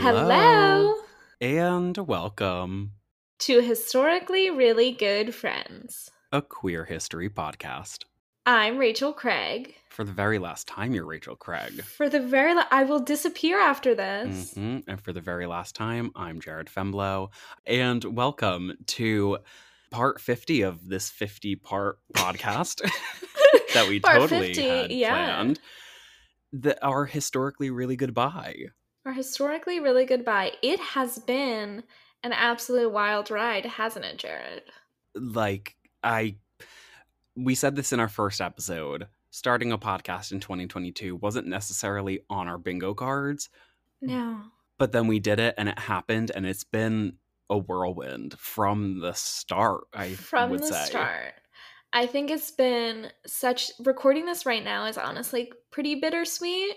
Hello. And welcome to Historically Really Good Friends, a queer history podcast. I'm Rachel Craig. For the very last time, you're Rachel Craig. For the very la- I will disappear after this. hmm And for the very last time, I'm Jared Femblow. And welcome to part 50 of this 50 part podcast that we Part totally 50, had yeah. planned. The, our historically really goodbye. Our historically really good goodbye. It has been an absolute wild ride, hasn't it, Jared? like i we said this in our first episode starting a podcast in 2022 wasn't necessarily on our bingo cards No. but then we did it and it happened and it's been a whirlwind from the start i From the say start. I think it's been such recording this right now is honestly pretty bittersweet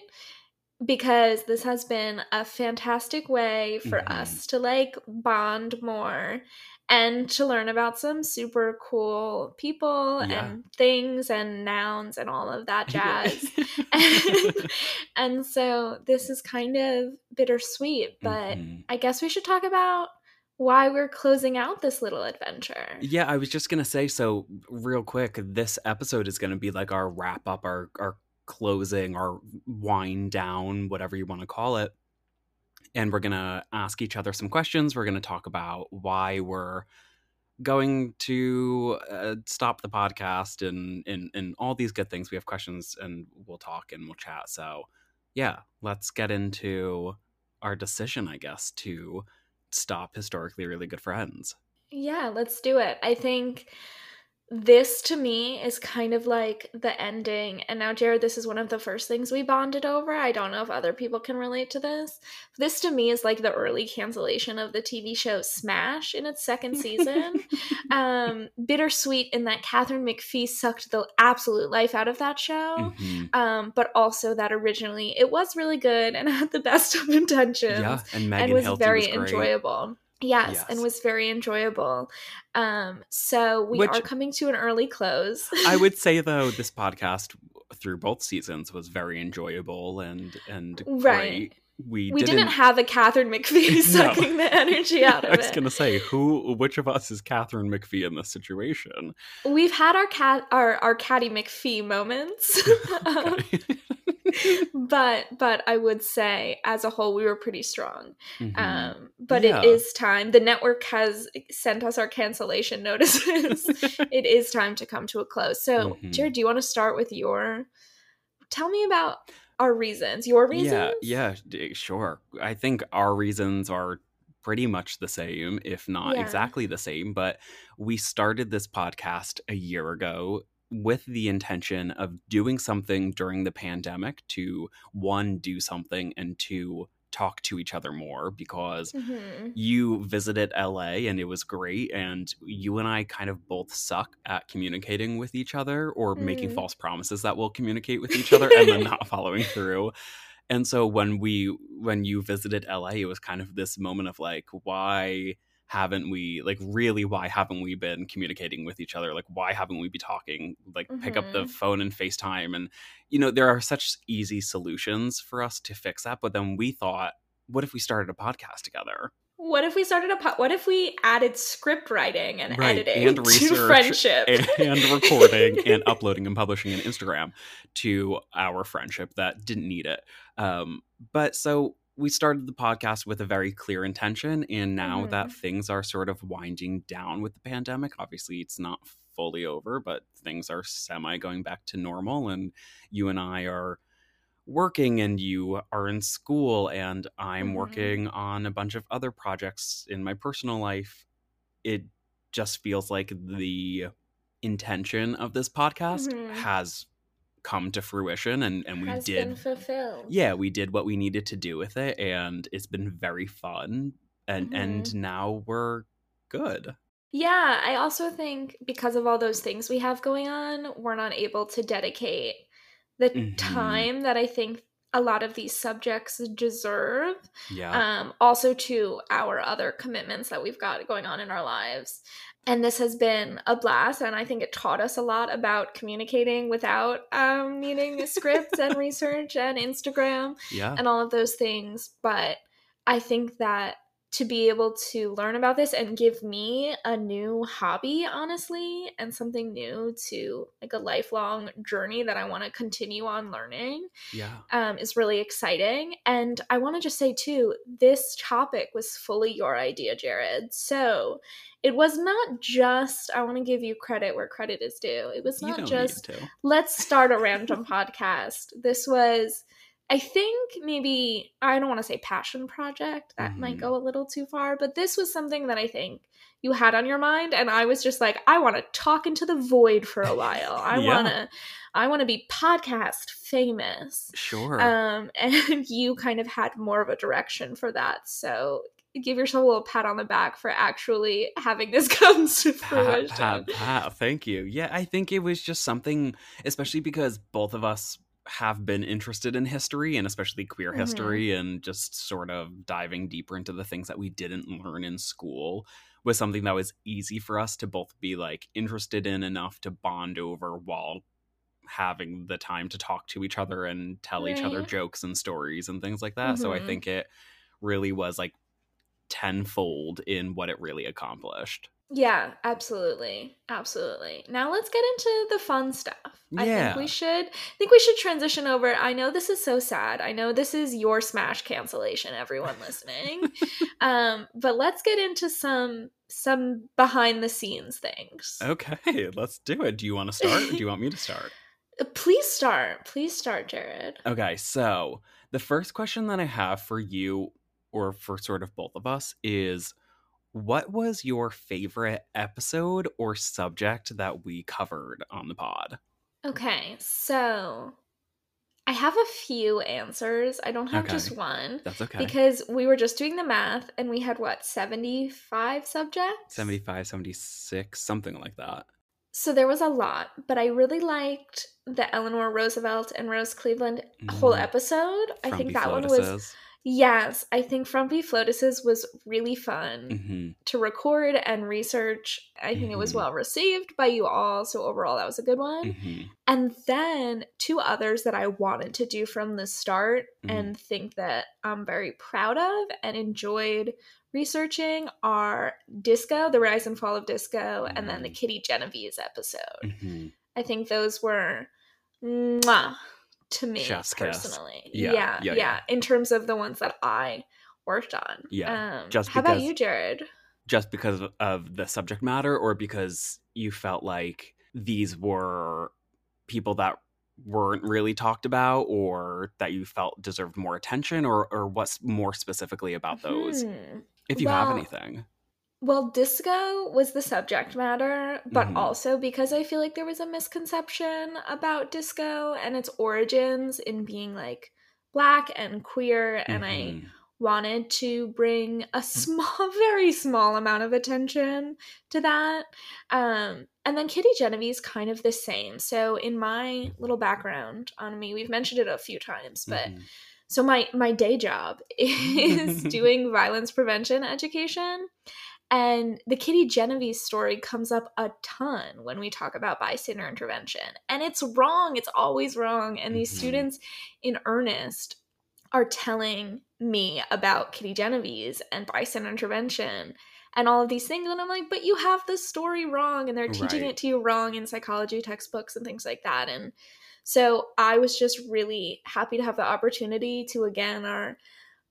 because this has been a fantastic way for Mhm. us to like bond more and to learn about some super cool people Yeah. and things and nouns and all of that jazz. and so this is kind of bittersweet, but Mhm. I guess we should talk about why we're closing out this little adventure. yeah i was just gonna say so real quick this episode is gonna be like our wrap up our our closing or wind down whatever you want to call it. And we're gonna ask each other some questions. We're gonna talk about why we're going to uh, stop the podcast and, and and all these good things. We have questions and we'll talk and we'll chat. So yeah let's get into our decision i guess to stop historically really good friends. Yeah, let's do it. I think this to me is kind of like the ending. And now, Jared, this is one of the first things we bonded over. I don't know if other people can relate to this. This to me is like the early cancellation of the TV show Smash in its second season. um, bittersweet in that Katharine McPhee sucked the absolute life out of that show. Mhm. Um, but also that originally it was really good and had the best of intentions yeah and megan and was Hilty very was enjoyable. Yes, and was very enjoyable. Um, so we Which- are coming to an early close. I would say though this podcast through both seasons was very enjoyable and and Right. great. We, we didn't, have a Katharine McPhee No. sucking the energy out of it. I was gonna say who, which of us is Katharine McPhee in this situation? We've had our cat, our our Catty McPhee moments, Um. but but I would say as a whole we were pretty strong. Mhm. Um, but Yeah. it is time. The network has sent us our cancellation notices. it is time to come to a close. So, Mhm. Jared, do you want to start with your? Tell me about our reasons. Your reasons? Yeah, yeah, d- sure. I think our reasons are pretty much the same, if not Yeah. exactly the same. But we started this podcast a year ago with the intention of doing something during the pandemic to one, do something, and two, talk to each other more because Mhm. you visited LA and it was great. And you and I kind of both suck at communicating with each other or making Mm. false promises that we'll communicate with each other and then not following through. And so when we when you visited LA, it was kind of this moment of like, why haven't we like really why haven't we been communicating with each other like why haven't we be talking like pick up the Mhm. phone and facetime and you know there are such easy solutions for us to fix that but then we thought what if we started a podcast together What if we started a po- What if we added script writing and Right, editing and to research friendship and recording and uploading and publishing an Instagram to our friendship that didn't need it. Um, but so we started the podcast with a very clear intention, and now that things are sort of winding down with the pandemic, obviously it's not fully over, but things are semi going back to normal, and you and I are working and you are in school and I'm Mhm. working on a bunch of other projects in my personal life it just feels like the intention of this podcast Mhm. has come to fruition and and we has did been fulfilled. yeah we did what we needed to do with it and it's been very fun and and Mm-hmm. now we're good Yeah, I also think because of all those things we have going on, we're not able to dedicate the Mhm. time that I think a lot of these subjects deserve. yeah Um, also to our other commitments that we've got going on in our lives. And this has been a blast, and I think it taught us a lot about communicating without um, needing scripts and research and Instagram yeah and all of those things. But I think that to be able to learn about this and give me a new hobby, honestly, and something new to like a lifelong journey that I want to continue on learning. Yeah. Um, is really exciting. And I want to just say, too, this topic was fully your idea, Jared. So it was not just, I want to give you credit where credit is due. It was not just, let's start a random podcast. This was, I think maybe I don't want to say passion project. That mm-hmm. might go a little too far, but this was something that I think you had on your mind and I was just like I want to talk into the void for a while. I yeah. want to I want to be podcast famous. Sure. Um and you kind of had more of a direction for that. So give yourself a little pat on the back for actually having this come to fruition. Pat, pat, pat. Thank you. Yeah, I think it was just something, especially because both of us have been interested in history and especially queer mm-hmm. history and just sort of diving deeper into the things that we didn't learn in school was something that was easy for us to both be like interested in enough to bond over while having the time to talk to each other and tell right. each other jokes and stories and things like that. Mm-hmm. So I mm-hmm. think it really was like tenfold in what it really accomplished. Yeah, absolutely. Absolutely. Now let's get into the fun stuff. Yeah. I think we should I think we should transition over. I know this is so sad. I know this is your smash cancellation everyone listening. um but let's get into some some behind the scenes things. Okay, let's do it. Do you want to start or do you want me to start? Please start. Please start, Jared. Okay, so the first question that I have for you or for sort of both of us is what was your favorite episode or subject that we covered on the pod? Okay, so I have a few answers. I don't have okay. just one. That's okay. Because we were just doing the math and we had what, 75 subjects? 75, 76, something like that. So there was a lot, but I really liked the Eleanor Roosevelt and Rose Cleveland mm. whole episode. From I think that one was Yes, I think From Beef Lotuses was really fun mm-hmm. to record and research. I think mm-hmm. it was mm-hmm. well received by you all. So, overall, that was a good one. Mm-hmm. And then two others that I wanted to do from the start mm-hmm. and think that I'm very proud of and enjoyed researching are Disco, The Rise and Fall of Disco, and then the mm-hmm. Kitty Genovese episode. I think those were mwah, to me Chef's personally. Yeah yeah, yeah, yeah, In terms of the ones that I worked on. Yeah. Um, just how because, about you, Jared? Just because of the subject matter, or because you felt like these were people that weren't really talked about, or that you felt deserved more attention, or or what's more specifically about those? Hmm. If you well, have anything. Well, disco was the subject matter, but mm-hmm. also because I feel like there was a misconception about disco and its origins in being like black and queer, mm-hmm. and I mm-hmm. wanted to bring a mm. small, very small amount of attention to that. Um, and then Kitty Genovese kind of the same. So, in my little background on me, we've mentioned it a few times, but. Mm-hmm. So my my day job is doing violence prevention education and the Kitty Genovese story comes up a ton when we talk about bystander intervention. And it's wrong. It's always wrong. And these mm-hmm. students in earnest are telling me about Kitty Genovese and bystander intervention and all of these things. And I'm like, but you have the story wrong. And they're teaching right. it to you wrong in psychology textbooks and things like that. And so I was just really happy to have the opportunity to, again, our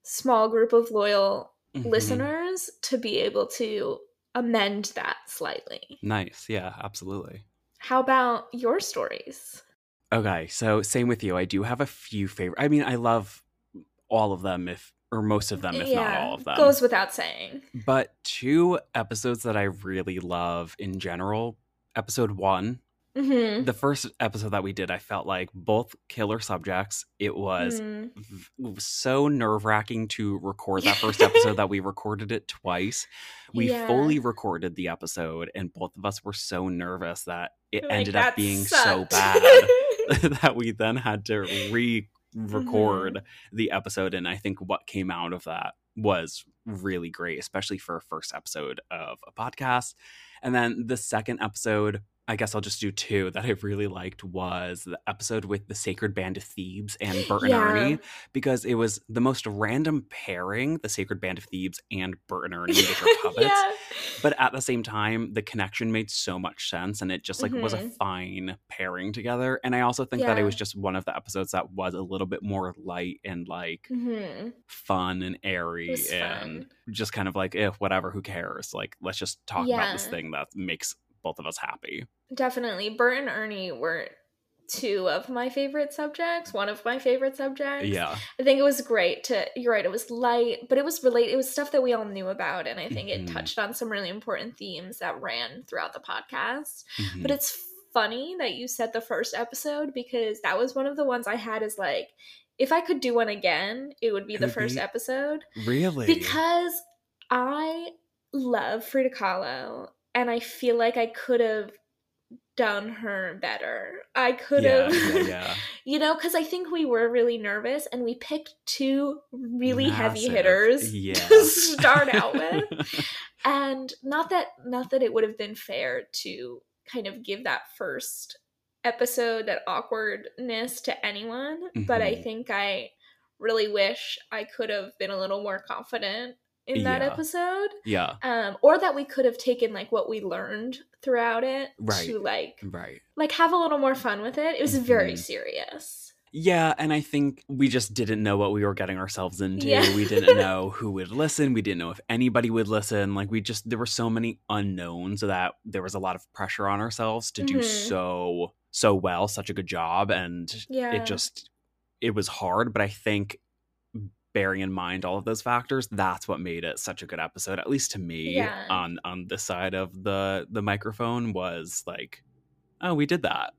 small group of loyal mm-hmm. listeners to be able to amend that slightly. Nice. Yeah, absolutely. How about your stories? Okay, so same with you. I do have a few favorite. I mean, I love all of them if or most of them if yeah, not all of them. Goes without saying. But two episodes that I really love in general. Episode 1 Mm-hmm. The first episode that we did, I felt like both killer subjects. It was mm. v- so nerve wracking to record that first episode that we recorded it twice. We yeah. fully recorded the episode, and both of us were so nervous that it like, ended up being sucked. so bad that we then had to re record mm-hmm. the episode. And I think what came out of that was really great, especially for a first episode of a podcast. And then the second episode I guess I'll just do two that I really liked was the episode with the Sacred Band of Thebes and Bert and Yeah. Ernie because it was the most random pairing, the Sacred Band of Thebes and Bert and Ernie, which are puppets. yeah. But at the same time, the connection made so much sense and it just like was a Mhm. fine pairing together. And I also think that it was just one of the episodes that was a little bit more light and like hmm fun and airy and fun. just kind of like, if whatever, who cares? Like, let's just talk about this thing that makes both of us happy. Definitely. Bert and Ernie were two of my favorite subjects, one of my favorite subjects. Yeah. I think it was great to you're right, it was light, but it was relate it was stuff that we all knew about and I think Mhm. it touched on some really important themes that ran throughout the podcast. Mhm. But it's funny that you said the first episode because that was one of the ones I had as like if I could do one again, it would be the first be- episode really? because I love Frida Kahlo and I feel like I could have done her better. I could yeah, have yeah, yeah. you know, because I think we were really nervous and we picked two really heavy hitters Yeah. to start out with. And not that not that it would have been fair to kind of give that first episode that awkwardness to anyone, but I Mhm. think I really wish I could have been a little more confident in that Yeah. episode. yeah, Um, or that we could have taken like what we learned throughout it Right. to like right. like have a little more fun with it. It was very Mhm. serious. Yeah, and I think we just didn't know what we were getting ourselves into. Yeah. We didn't know who would listen. We didn't know if anybody would listen. Like we just there were so many unknowns that there was a lot of pressure on ourselves to do Mhm. so so well, such a good job and Yeah. it just it was hard, but I think bearing in mind all of those factors, that's what made it such a good episode, at least to me Yeah. on on this side of the the microphone was like, oh, we did that.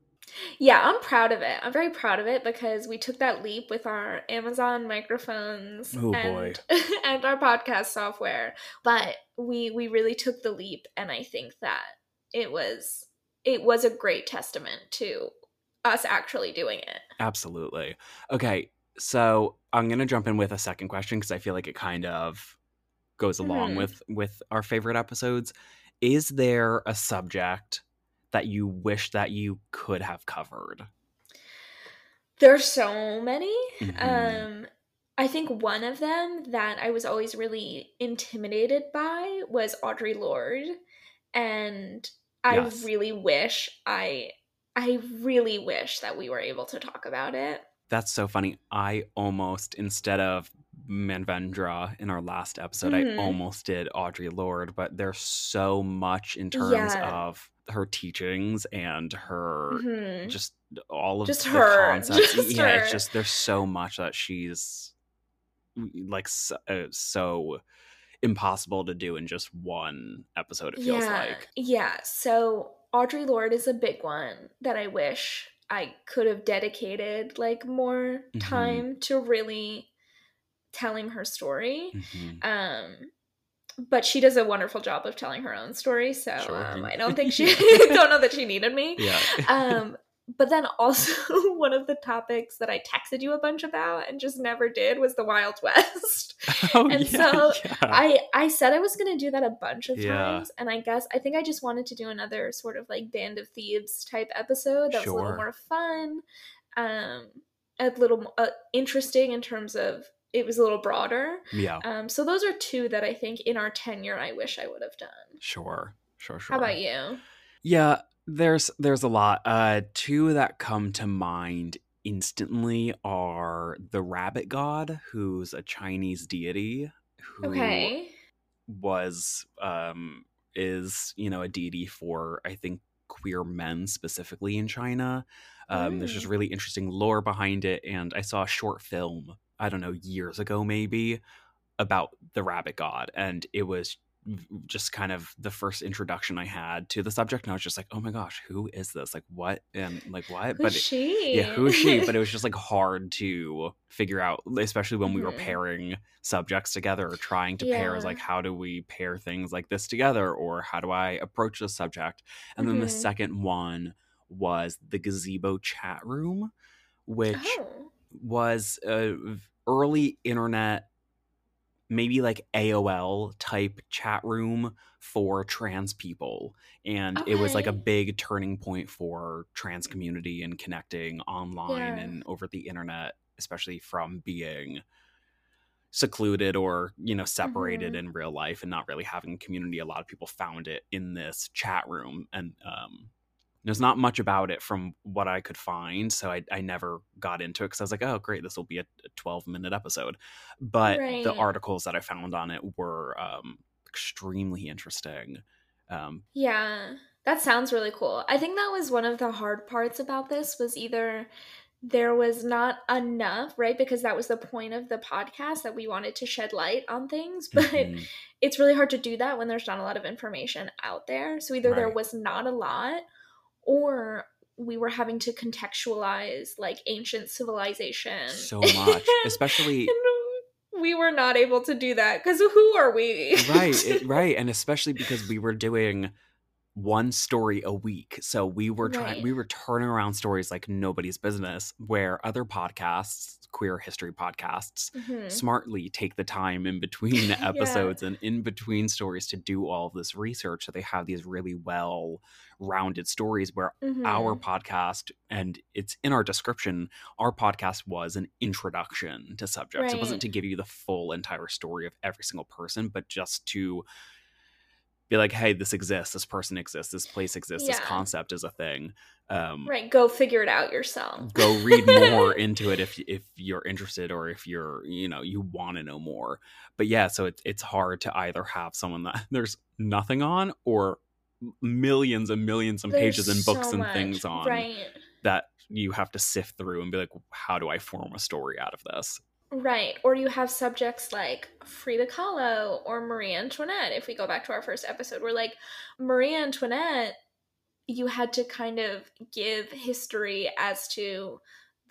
Yeah, I'm proud of it. I'm very proud of it because we took that leap with our Amazon microphones Oh, and, and our podcast software. But we we really took the leap and I think that it was it was a great testament to us actually doing it. Absolutely. Okay, so I'm gonna jump in with a second question because I feel like it kind of goes along Mhm. with with our favorite episodes. Is there a subject that you wish that you could have covered? There's so many. Mhm. Um I think one of them that I was always really intimidated by was Audre Lorde and I Yes. really wish I I really wish that we were able to talk about it. That's so funny. I almost instead of Manvendra in our last episode, I Mhm. almost did Audre Lorde, but there's so much in terms Yeah. of her teachings and her Mhm. just all of Just the her. concepts. Just yeah, it's just there's so much that she's like so, uh, so impossible to do in just one episode. It feels yeah. like. Yeah. So Audre Lorde is a big one that I wish I could have dedicated like more Mhm. time to really telling her story. Mhm. Um, but she does a wonderful job of telling her own story, so Sure. um, I don't think she don't know that she needed me. Yeah. Um, but then also one of the topics that I texted you a bunch about and just never did was the Wild West. oh and yeah. so yeah. I I said I was gonna do that a bunch of Yeah. times, and I guess I think I just wanted to do another sort of like Band of Thebes type episode that was a little more fun, um, a little uh, interesting in terms of it was a little broader. yeah. Um, so those are two that I think in our tenure I wish I would have done. Sure. Sure. Sure. How about you? Yeah, there's there's a lot. Uh two that come to mind instantly are the rabbit god, who's a Chinese deity who Okay. was um is, you know, a deity for I think queer men specifically in China. Um there's just Mm. really interesting lore behind it and I saw a short film, I don't know, years ago maybe about the rabbit god and it was just kind of the first introduction I had to the subject and I was just like, "Oh my gosh, who is this? Like what?" and like what? Who's but she? yeah, who is she? But it was just like hard to figure out, especially when we were Mhm. pairing subjects together or trying to pair. Is like, how do we pair things like this together, or how do I approach the subject? And then the Mhm. second one was the gazebo chat room, which Oh. was a v- early internet maybe like AOL type chat room for trans people. And okay. it was like a big turning point for trans community and connecting online yeah. and over the internet, especially from being secluded or you know separated mm-hmm. in real life and not really having community a lot of people found it in this chat room and um there's not much about it from what I could find, so I, I never got into it because I was like, oh, great, this will be a, a 12 minute episode. But right. the articles that I found on it were um, extremely interesting. Um, yeah, that sounds really cool. I think that was one of the hard parts about this was either there was not enough, right? Because that was the point of the podcast that we wanted to shed light on things, but mm-hmm. it's really hard to do that when there's not a lot of information out there. So either right. there was not a lot or we were having to contextualize like ancient civilization so much especially we were not able to do that because who are we right it, right and especially because we were doing one story a week so we were trying right. we were turning around stories like nobody's business where other podcasts queer history podcasts mm-hmm. smartly take the time in between episodes yeah. and in between stories to do all of this research so they have these really well rounded stories where mm-hmm. our podcast and it's in our description our podcast was an introduction to subjects right. it wasn't to give you the full entire story of every single person but just to be like, hey, this exists, this person exists, this place exists, yeah. this concept is a thing. Um, right, go figure it out yourself. go read more into it if if you're interested or if you're you know you want to know more. But yeah, so it, it's hard to either have someone that there's nothing on or millions and millions of pages and books so and things on right. that you have to sift through and be like, how do I form a story out of this? Right. Or you have subjects like Frida Kahlo or Marie Antoinette. If we go back to our first episode, we're like, Marie Antoinette, you had to kind of give history as to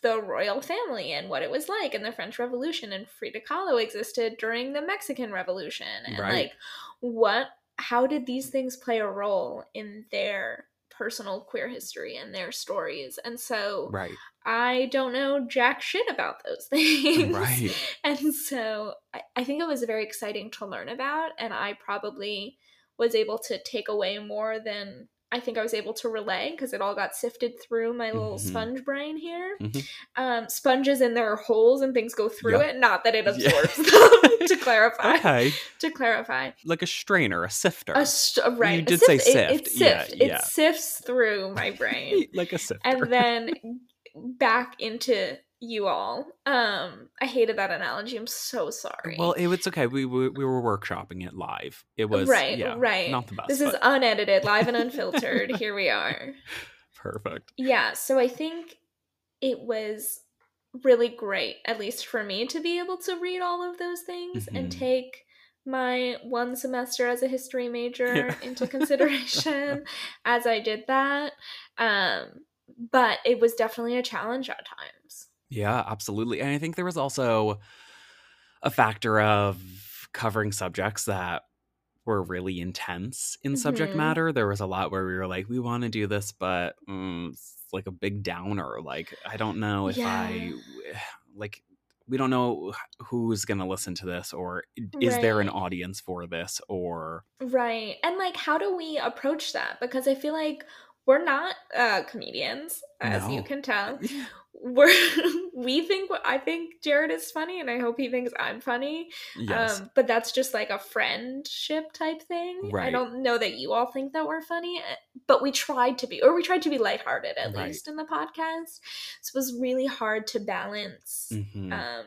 the royal family and what it was like in the French Revolution. And Frida Kahlo existed during the Mexican Revolution. And right. like, what, how did these things play a role in their personal queer history and their stories. And so right. I don't know jack shit about those things. Right. And so I, I think it was very exciting to learn about. And I probably was able to take away more than I think I was able to relay because it all got sifted through my little mm-hmm. sponge brain here. Mm-hmm. Um, sponges in there are holes and things go through yep. it. Not that it absorbs yeah. them. to clarify. Okay. To clarify. Like a strainer, a sifter. A st- right. You did sift. say sift. It, it, sift. Yeah, yeah. it sifts through my brain. like a sifter. And then back into you all. Um, I hated that analogy. I'm so sorry. Well, it was okay. We we, we were workshopping it live. It was right, yeah, right. Not the best. This but... is unedited, live and unfiltered. Here we are. Perfect. Yeah. So I think it was really great, at least for me, to be able to read all of those things mm-hmm. and take my one semester as a history major yeah. into consideration as I did that. Um, but it was definitely a challenge at times. Yeah, absolutely. And I think there was also a factor of covering subjects that were really intense in subject mm-hmm. matter. There was a lot where we were like, we want to do this, but mm, it's like a big downer. Like, I don't know if yeah. I like we don't know who's going to listen to this or is right. there an audience for this or right and like how do we approach that because i feel like we're not uh, comedians, as no. you can tell. We're we think I think Jared is funny, and I hope he thinks I'm funny. Yes. Um, but that's just like a friendship type thing. Right. I don't know that you all think that we're funny, eh, but we tried to be, or we tried to be lighthearted at right. least in the podcast. So it was really hard to balance. Mm-hmm. Um,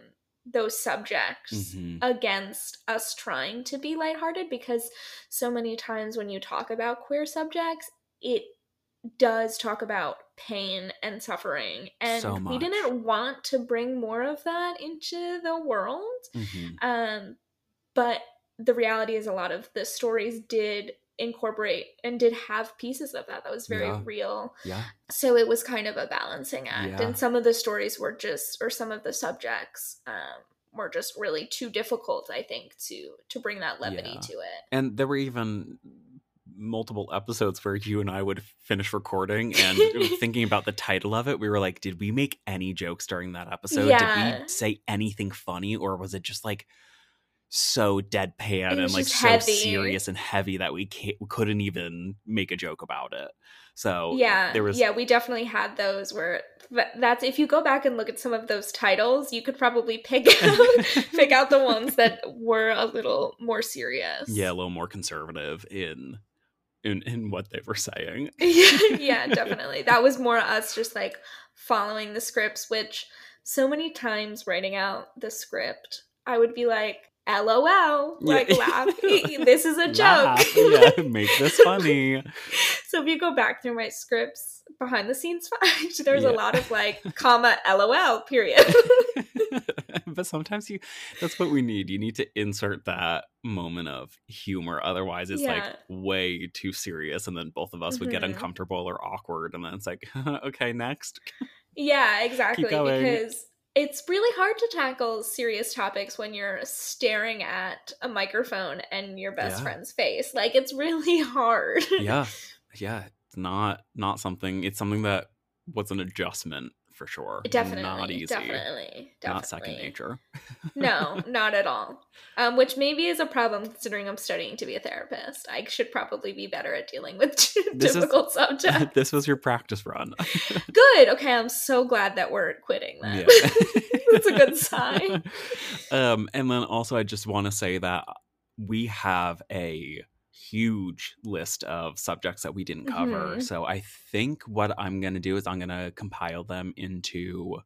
those subjects mm-hmm. against us trying to be lighthearted because so many times when you talk about queer subjects, it does talk about pain and suffering and so we didn't want to bring more of that into the world mm-hmm. um but the reality is a lot of the stories did incorporate and did have pieces of that that was very yeah. real yeah so it was kind of a balancing act yeah. and some of the stories were just or some of the subjects um were just really too difficult i think to to bring that levity yeah. to it and there were even multiple episodes where you and I would finish recording and thinking about the title of it, we were like, did we make any jokes during that episode? Yeah. Did we say anything funny or was it just like so deadpan and like so heavy. serious and heavy that we can't, we couldn't even make a joke about it. So yeah, there was yeah, we definitely had those where that's if you go back and look at some of those titles, you could probably pick out pick out the ones that were a little more serious. yeah a little more conservative in in in what they were saying. yeah, definitely. That was more us just like following the scripts, which so many times writing out the script, I would be like, LOL, like Yeah. laugh. this is a joke. Yeah, make this funny. so if you go back through my scripts behind the scenes fact, there's Yeah. a lot of like comma LOL period. but sometimes you that's what we need. You need to insert that moment of humor. Otherwise it's Yeah. like way too serious and then both of us would get Mhm. uncomfortable or awkward and then it's like, okay, next. yeah, exactly. Because it's really hard to tackle serious topics when you're staring at a microphone and your best Yeah. friend's face. Like it's really hard. yeah. Yeah. It's not not something it's something that was an adjustment for sure. Definitely, Not easy. definitely, definitely. Not second nature. no, not at all. Um, which maybe is a problem considering I'm studying to be a therapist. I should probably be better at dealing with This is- difficult subjects. this was your practice run. Good. Okay, I'm so glad that we're quitting then. That's a good sign. Um, and then also, I just want to say that we have a huge list of subjects that we didn't cover. Mhm. So I think what I'm going to do is I'm going to compile them into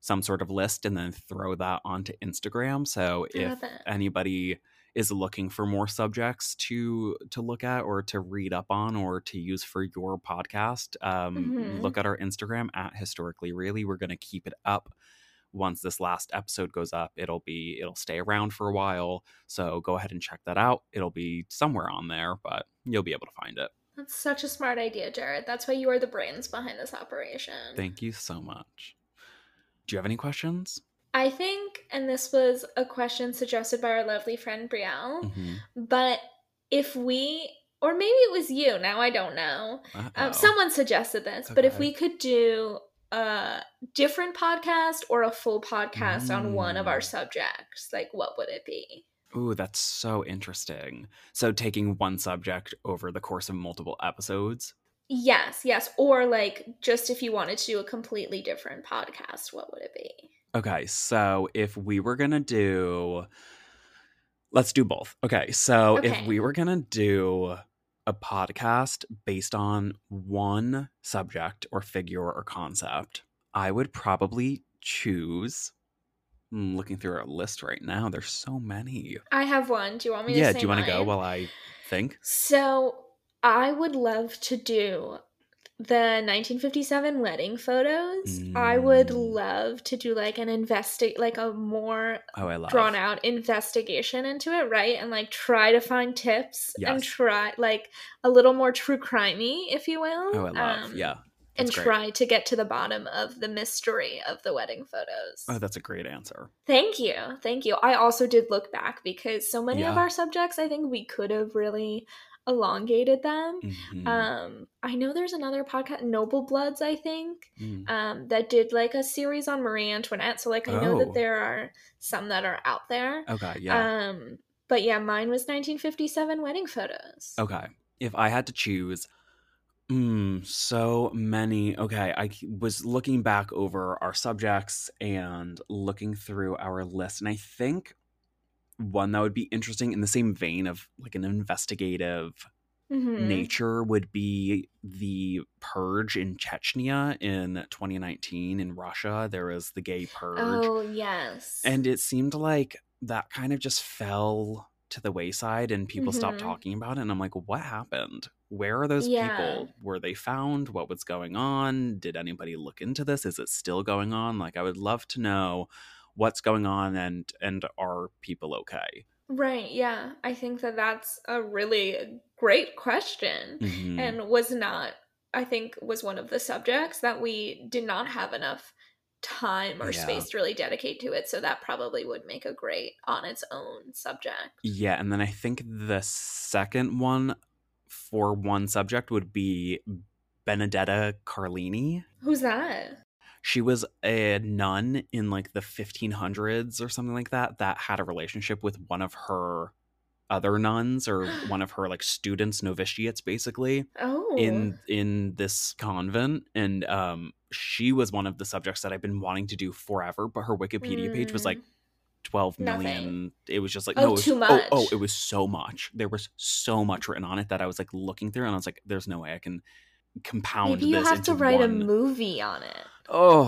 some sort of list and then throw that onto Instagram. So I if anybody is looking for more subjects to to look at or to read up on or to use for your podcast um, Mhm. look at our instagram at historically really we're going to keep it up once this last episode goes up it'll be it'll stay around for a while so go ahead and check that out it'll be somewhere on there but you'll be able to find it That's such a smart idea, Jared. That's why you are the brains behind this operation. thank you so much do you have any questions I think, and this was a question suggested by our lovely friend Brielle, Mhm. but if we, or maybe it was you, now I don't know. Um, someone suggested this, but if we could do a different podcast or a full podcast on one of our Mm. subjects, like what would it be? Ooh, that's so interesting. So taking one subject over the course of multiple episodes. Yes, yes. Or like just if you wanted to do a completely different podcast, what would it be? Okay, so if we were gonna do let's do both. Okay, so if we were gonna do a podcast based on one subject or figure or concept, I would probably choose I'm looking through our list right now. There's so many. I have one. Do you want me to Yeah, do you want to go while I think? So I would love to do the 1957 wedding photos. I would Mm. love to do like an investi like a more Oh, I love drawn out investigation into it, right? And like try to find tips and try like a little more true crimey, if you will. Oh, I love. um, yeah. And great. try to get to the bottom of the mystery of the wedding photos. Oh, that's a great answer. Thank you. Thank you. I also did look back because so many of our subjects, I think we could have really elongated them. Mhm. Um, I know there's another podcast, Noble Bloods, I think, Mm. um, that did like a series on Marie Antoinette. So like I know that Oh. there are some that are out there. Okay, yeah. Um, but yeah, mine was 1957 wedding photos. okay. If I had to choose, mm, so many. Okay, I was looking back over our subjects and looking through our list, and I think one that would be interesting in the same vein of like an investigative Mhm. nature would be the purge in Chechnya in 2019 in Russia. There was the gay purge. Oh yes. And it seemed like that kind of just fell to the wayside and people stopped Mhm. talking about it. And I'm like, what happened? Where are those Yeah. people? Were they found? What was going on? Did anybody look into this? Is it still going on? Like, I would love to know what's going on and and are people okay? right, yeah. I think that that's a really great question. Mhm. and was not i think was one of the subjects that we did not have enough time or Yeah. space to really dedicate to it so that probably would make a great on its own subject Yeah, and then I think the second one for one subject would be Benedetta Carlini. who's that She was a nun in like the 1500s or something like that that had a relationship with one of her other nuns or one of her like students novitiates basically Oh. in in this convent and um she was one of the subjects that I've been wanting to do forever but her Wikipedia page was like Mm. 12 Nothing. million it was just like Oh, no it was, too Oh, oh it was so much there was so much written on it that I was like looking through and I was like there's no way I can compound Maybe you have to write a movie on it. Oh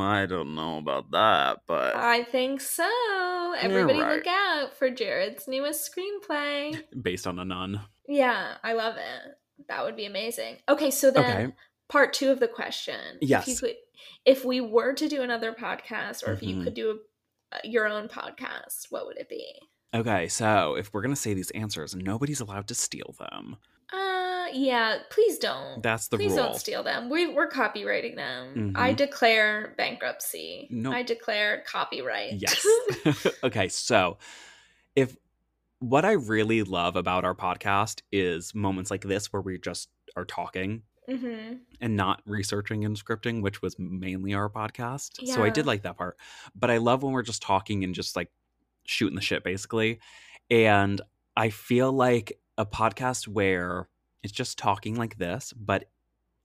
I don't know about that but I think so. Everybody right. look out for Jared's newest screenplay. based on a nun Yeah, I love it. That would be amazing. Okay, so then Okay. part two of the question. If, Yes. you could, if we were to do another podcast, or if you Mhm. could do a, your own podcast, what would it be? okay so if we're gonna say these answers nobody's allowed to steal them yeah. Please don't. that's the please rule don't steal them. We, we're copywriting them. Mhm. I declare bankruptcy. Nope. I declare copyright. Yes. okay, so if what I really love about our podcast is moments like this where we just are talking hmm and not researching and scripting, which was mainly our podcast. So I did like that part. But I love when we're just talking and just like shooting the shit basically. And I feel like a podcast where it's just talking like this, but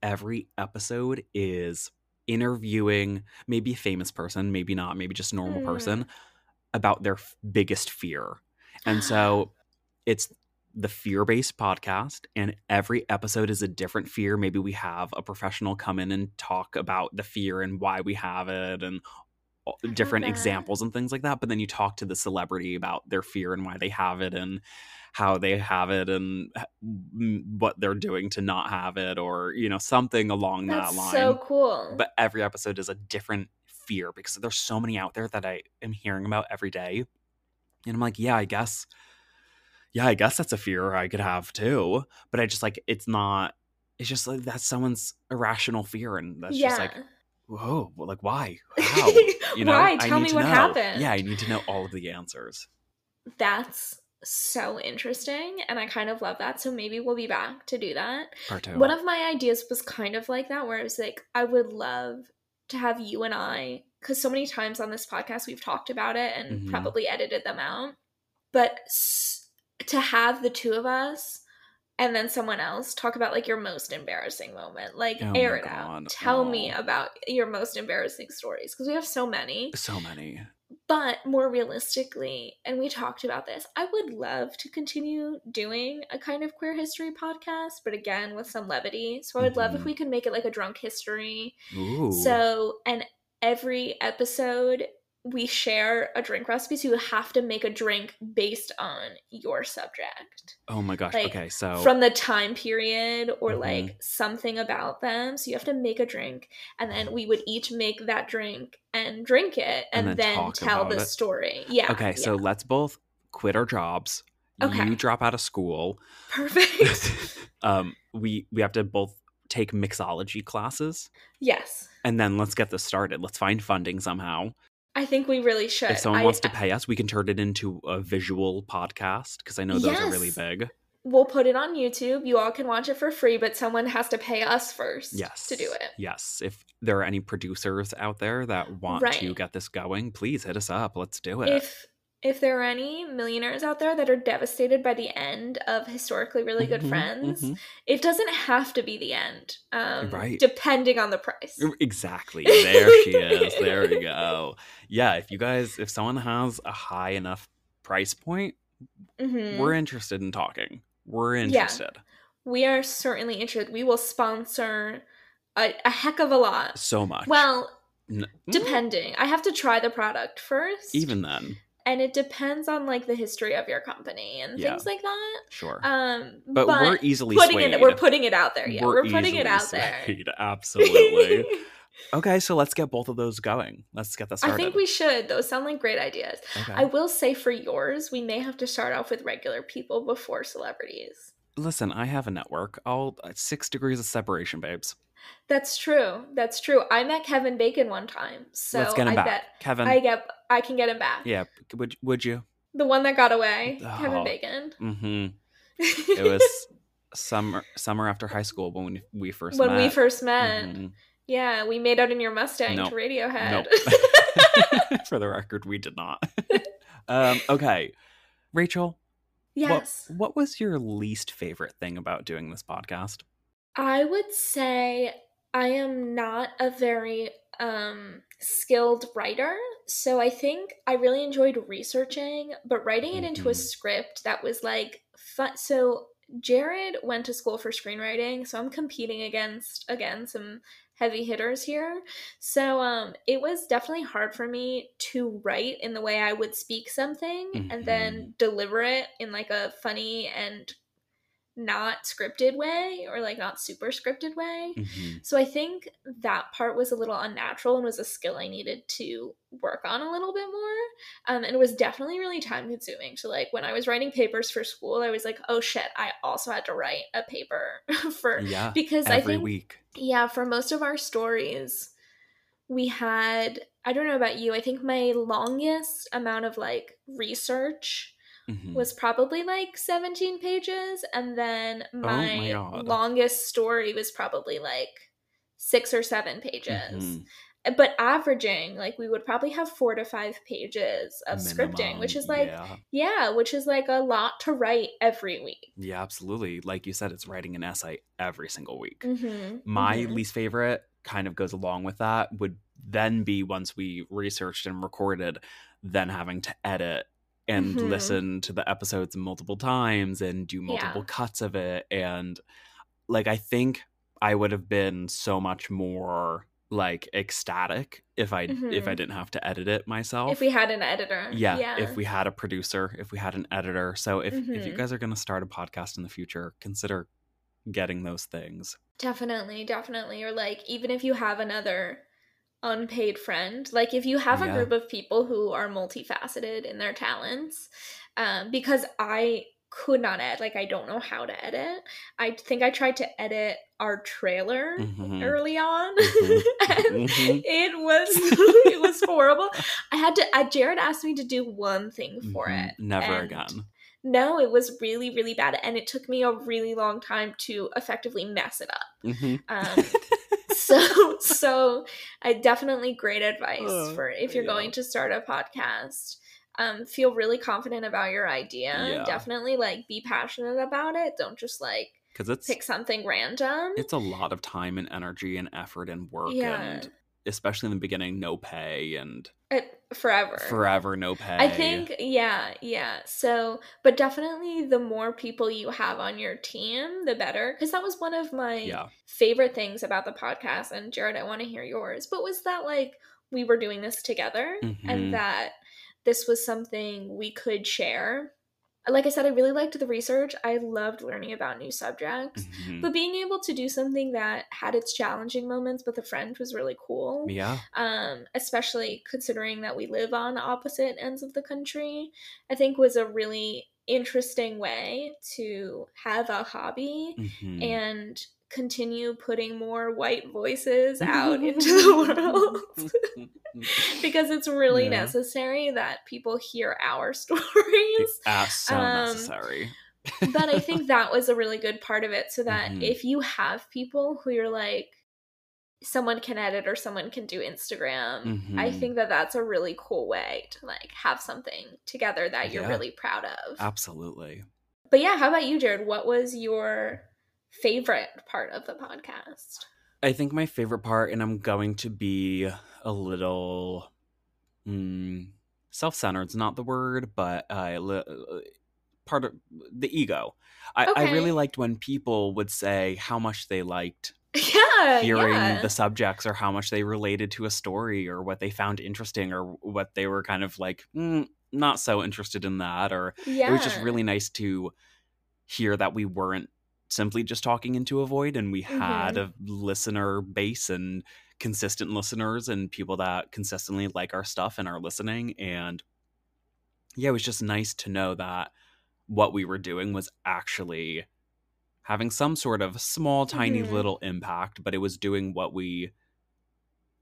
every episode is interviewing maybe a famous person, maybe not, maybe just a normal Mm. person about their f- biggest fear. And so it's the fear based podcast, and every episode is a different fear. Maybe we have a professional come in and talk about the fear and why we have it and different examples and things like that. But then you talk to the celebrity about their fear and why they have it and how they have it and what they're doing to not have it or, you know, something along That's that line so cool. but every episode is a different fear because there's so many out there that I am hearing about every day. And I'm like, yeah, I guess, yeah, I guess that's a fear I could have too. But I just like, it's not, it's just like that's someone's irrational fear. And that's yeah. just like, whoa, well, like, why? How? You know, Why? I Tell me what know. happened. Yeah, I need to know all of the answers. That's so interesting, and I kind of love that. So maybe we'll be back to do that. Part two. One of my ideas was kind of like that, where I was like, I would love to have you and I, because so many times on this podcast we've talked about it and Mhm. probably edited them out, but s- to have the two of us and then someone else talk about like your most embarrassing moment, like Oh air it out. God. Tell me Oh. about your most embarrassing stories because we have so many. so many. But more realistically, and we talked about this, I would love to continue doing a kind of queer history podcast, but again with some levity. So I would love if Mhm. we could make it like a drunk history. Ooh. So, and every episode we share a drink recipe, so you have to make a drink based on your subject oh my gosh. like, okay. So, from the time period or Mhm. like something about them. So you have to make a drink, and then we would each make that drink and drink it, And and, then then, tell the it. story. Yeah. okay. So yeah. let's both quit our jobs. Okay. You drop out of school. perfect. um, we we have to both take mixology classes, yes, and then let's get this started. Let's find funding somehow. I think we really should. If someone I- wants to pay us, we can turn it into a visual podcast because I know those are really big. we'll put it on YouTube. You all can watch it for free, but someone has to pay us first Yes, to do it. Yes, if there are any producers out there that want to get this going, please hit us up. Let's do it. If if there are any millionaires out there that are devastated by the end of historically really good Mhm, friends, mhm. it doesn't have to be the end. Um, Right. Depending on the price. Exactly. There she is. There we go. Yeah, if you guys, if someone has a high enough price point, Mhm. we're interested in talking. We're Yeah. interested. we are certainly interested. We will sponsor a, a heck of a lot. So much. Well, N- depending. I have to try the product first. even then, and it depends on like the history of your company and Yeah. things like that. sure. Um, but, we're easily putting swayed. it. We're putting it out there. Yeah, we're, putting it out there. Absolutely. okay, so let's get both of those going. Let's get that I think we should. Those sound like great ideas. Okay. I will say for yours, we may have to start off with regular people before celebrities. Listen, I have a network. I'll uh, six degrees of separation, babes. That's true. That's true. I met Kevin Bacon one time, so Let's get him I back, bet Kevin. I get I can get him back. yeah, would would you? The one that got away, Kevin Oh. Bacon. Mm-hmm. It was summer summer after high school when we first when met. we first met. Mhm. Yeah, we made out in your Mustang Nope. to Radiohead. Nope. For the record, we did not. um, okay. Rachel, yes. what, what was your least favorite thing about doing this podcast? I would say I am not a very um skilled writer, so I think I really enjoyed researching, but writing it into a Mhm. script that was like fun. So Jared went to school for screenwriting, so I'm competing against again some heavy hitters here. So um it was definitely hard for me to write in the way I would speak something and then deliver it in like a funny and not scripted way or like not super scripted way. Mhm. So I think that part was a little unnatural and was a skill I needed to work on a little bit more. Um, and it was definitely really time consuming. So like when I was writing papers for school, I was like, oh shit, I also had to write a paper for Yeah. because I think week. yeah, for most of our stories, we had I don't know about you. I think my longest amount of like research Mhm. was probably like 17 pages and then Oh my my, longest story was probably like 6 or 7 pages. Mhm. But averaging like we would probably have 4 to 5 pages of scripting, which is like yeah. yeah, which is like a lot to write every week. Yeah, absolutely. Like you said, it's writing an essay every single week. Mhm. My mhm. least favorite kind of goes along with that would then be once we researched and recorded, then having to edit and Mhm. listen to the episodes multiple times and do multiple Yeah. cuts of it. And like, I think I would have been so much more like ecstatic if I if I Mhm. didn't have to edit it myself. if we had an editor. yeah, Yeah. if we had a producer, if we had an editor. So if if you Mhm. guys are going to start a podcast in the future, consider getting those things. Definitely, definitely. Or like even if you have another unpaid friend, like if you have a group of people who are multifaceted in their talents, um, because I could not edit, like I don't know how to edit. I think I tried to edit our trailer Mhm. early on, Mhm. and Mhm. it was it was horrible. I had to. Uh, Jared asked me to do one thing for Mhm. it. Never and again. No, it was really, really bad, and it took me a really long time to effectively mess it up. Mhm. Um, so so i definitely great advice Uh, for if you're yeah. going to start a podcast um feel really confident about your idea Yeah. definitely like be passionate about it don't just like Because it's pick something random it's a lot of time and energy and effort and work Yeah. and especially in the beginning, no pay and it, forever forever no pay. I think, yeah, yeah. So, but definitely the more people you have on your team, the better. Because that was one of my Yeah. favorite things about the podcast. And Jared, I want to hear yours. But was that like we were doing this together Mhm. and that this was something we could share? Like I said, I really liked the research. I loved learning about new subjects. Mhm. But being able to do something that had its challenging moments with a friend was really cool yeah. um, especially considering that we live on opposite ends of the country, I think was a really interesting way to have a hobby Mhm. and continue putting more white voices out into the world. because it's really Yeah. necessary that people hear our stories. Ah, so Um, necessary. but I think that was a really good part of it so that Mhm. if you have people who you're like, someone can edit or someone can do Instagram, I Mhm. think that that's a really cool way to like have something together that you're Yeah. really proud of. Absolutely. But yeah, how about you, Jared? What was your favorite part of the podcast? I think my favorite part, and I'm going to be a little mm, self It's not the word, but uh, li- part of the ego. I, I really liked when people would say how much they liked Yeah, hearing yeah. the subjects or how much they related to a story or what they found interesting or what they were kind of like mm, not so interested in that or yeah. it was just really nice to hear that we weren't simply just talking into a void and we had a listener base and consistent listeners and people that consistently like our stuff and are listening and yeah it was just nice to know that what we were doing was actually having some sort of small tiny Mhm. little impact but it was doing what we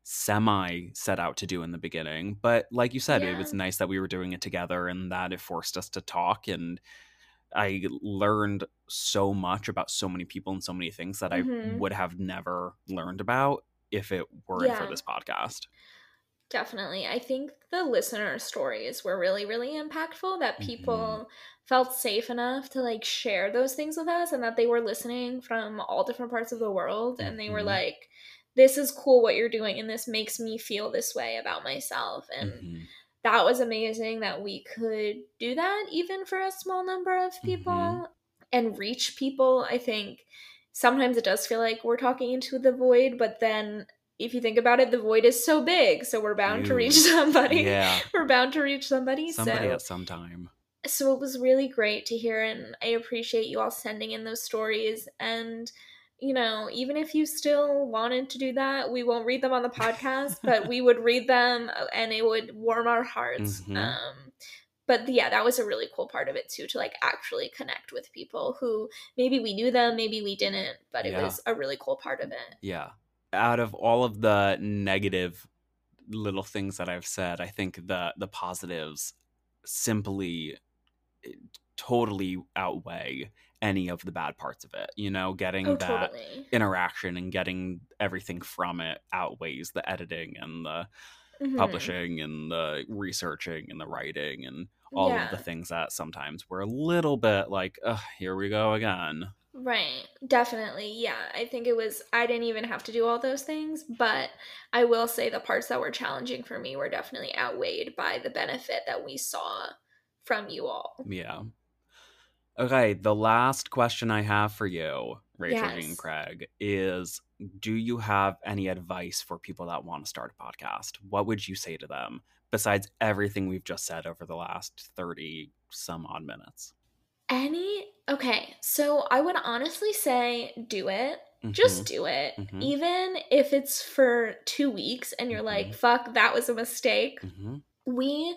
semi set out to do in the beginning. But like you said it was nice that we were doing it together and that it forced us to talk and i learned so much about so many people and so many things that i Mhm. would have never learned about if it weren't for this podcast. Definitely. I think the listener stories were really, really impactful that Mhm. people felt safe enough to like share those things with us and that they were listening from all different parts of the world and they were Mhm. like, this is cool what you're doing and this makes me feel this way about myself. And Mhm. That was amazing that we could do that even for a small number of people Mhm. and reach people. I think sometimes it does feel like we're talking into the void, but then if you think about it, the void is so big, so we're bound to reach somebody. Yeah. We're bound to reach somebody. Somebody so at some time. so it was really great to hear and I appreciate you all sending in those stories and you know, even if you still wanted to do that, we won't read them on the podcast, but we would read them uh, and it would warm our hearts. Mhm. Um but yeah, that was a really cool part of it too to like actually connect with people who maybe we knew them, maybe we didn't, but it Yeah. was a really cool part of it. Yeah. Out of all of the negative little things that I've said, I think the the positives simply eh, totally outweigh any of the bad parts of it. You know, getting Oh, that totally. interaction and getting everything from it outweighs the editing and the Mhm. publishing and the researching and the writing and all of the things that sometimes we're a little bit like, here we go again. Right. Definitely. Yeah. I think it was, I didn't even have to do all those things, but I will say the parts that were challenging for me were definitely outweighed by the benefit that we saw from you all. Yeah. Okay, the last question I have for you, Rachel Jean Craig, is do you have any advice for people that want to start a podcast? What would you say to them besides everything we've just said over the last 30 some odd minutes? Any, okay. So I would honestly say do it. Just Mhm, do it. Mhm. Even if it's for two weeks and you're like, Mhm. fuck, that was a mistake. mhm, we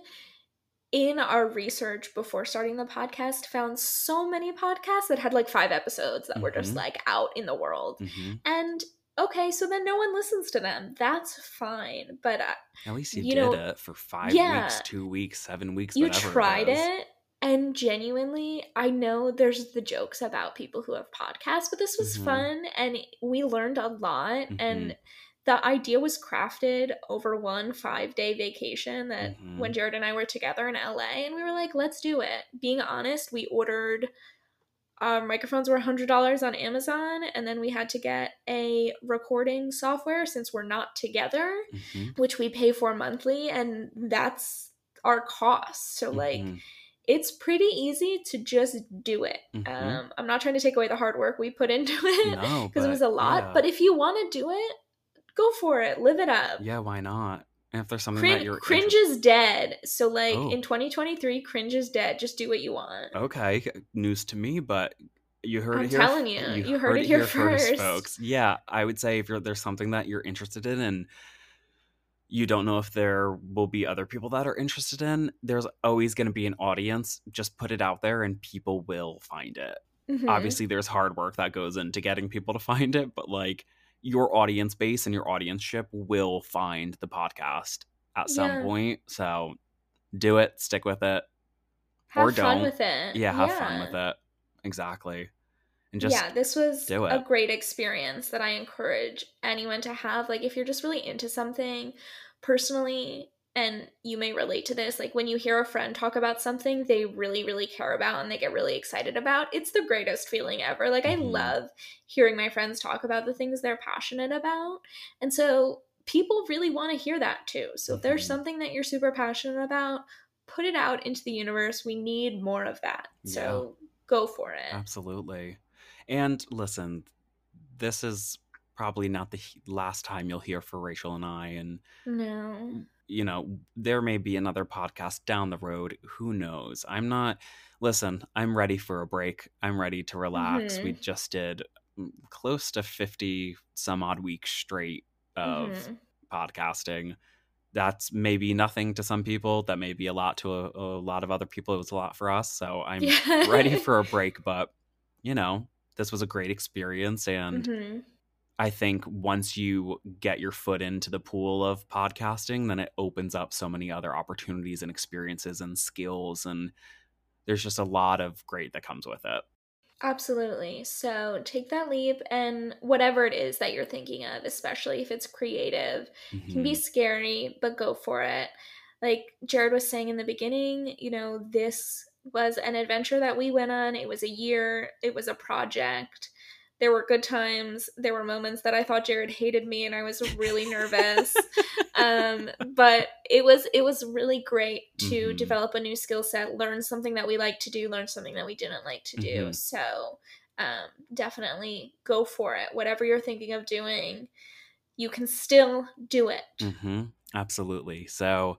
in our research before starting the podcast found so many podcasts that had like five episodes that were just Mhm. like out in the world mhm. and okay so then no one listens to them that's fine but uh, At least you, You did know, it for five yeah. weeks, two weeks, seven weeks, you whatever tried it. it and genuinely i know there's the jokes about people who have podcasts but this was Mhm. fun and we learned a lot and the idea was crafted over one five day vacation that Mhm. when jared and i were together in la and we were like let's do it being honest we ordered our microphones were $100 on amazon and then we had to get a recording software since we're not together Mhm, which we pay for monthly and that's our cost so like mhm, it's pretty easy to just do it. mhm. Um, I'm not trying to take away the hard work we put into it no, because it was a lot. yeah. But if you want to do it, go for it. Live it up. yeah, why not? And if there's something that you're cringe is dead. So like Oh. in 2023, cringe is dead. Just do what you want. okay, news to me, but you heard it here. I'm it here. telling you, you heard it here first. folks. Yeah, I would say if you're, there's something that you're interested in and you don't know if there will be other people that are interested in, there's always going to be an audience. Just put it out there and people will find it. Mhm. Obviously, there's hard work that goes into getting people to find it, but like your audience base and your audienceship will find the podcast at some Yeah. point. So do it, stick with it. have or fun don't. with it. Yeah, have fun with it. Exactly. And just yeah, this was a great experience that I encourage anyone to have. Like, if you're just really into something personally, and you may relate to this, like when you hear a friend talk about something they really, really care about and they get really excited about, it's the greatest feeling ever. Like, I Mhm. love hearing my friends talk about the things they're passionate about. And so, people really want to hear that too. So, if there's Mhm. something that you're super passionate about, put it out into the universe. We need more of that. So, go for it. Absolutely. And listen, this is probably not the last time you'll hear for Rachel and I. And, No. You know, there may be another podcast down the road. Who knows? I'm not, listen, I'm ready for a break. I'm ready to relax. We Mhm. just did mm, close to 50 some odd weeks straight of Mhm. podcasting. That's maybe nothing to some people. That may be a lot to a, a lot of other people. It was a lot for us. So I'm Yeah. ready for a break, but you know, this was a great experience. And Mhm. I think once you get your foot into the pool of podcasting, then it opens up so many other opportunities and experiences and skills. And there's just a lot of great that comes with it. Absolutely. So take that leap and whatever it is that you're thinking of, especially if it's creative, mm-hmm. can be mm-hmm. scary, but go for it. Like Jared was saying in the beginning, you know, this was an adventure that we went on. It was a year, it was a project there were good times there were moments that i thought jared hated me and i was really nervous um, but it was it was really great to mm-hmm. develop a new skill set learn something that we like to do learn something that we didn't like to do mm-hmm. so um, definitely go for it whatever you're thinking of doing you can still do it mm-hmm. absolutely so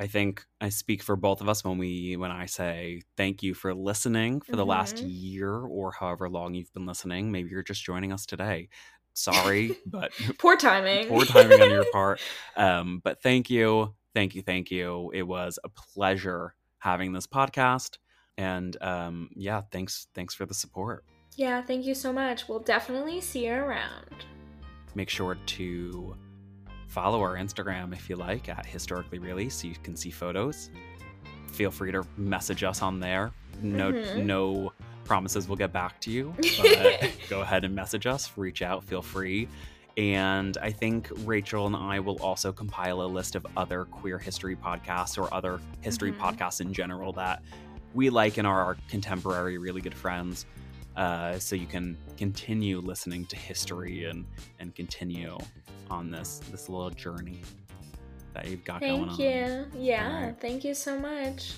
I think I speak for both of us when we when I say thank you for listening for the mm-hmm. last year or however long you've been listening. Maybe you're just joining us today. Sorry, but poor timing. poor timing on your part. Um, but thank you, thank you, thank you. It was a pleasure having this podcast, and um, yeah, thanks, thanks for the support. Yeah, thank you so much. We'll definitely see you around. Make sure to Follow our Instagram if you like at historically really so you can see photos. Feel free to message us on there. No mm-hmm. no promises we'll get back to you, but go ahead and message us, reach out, feel free. And I think Rachel and I will also compile a list of other queer history podcasts or other history mm-hmm. podcasts in general that we like and are our contemporary really good friends. Uh, so you can continue listening to history and and continue on this this little journey that you've got thank going on. Thank you. Yeah, right. thank you so much.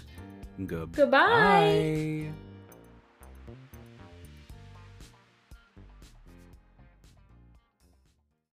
Good. Goodbye. Bye.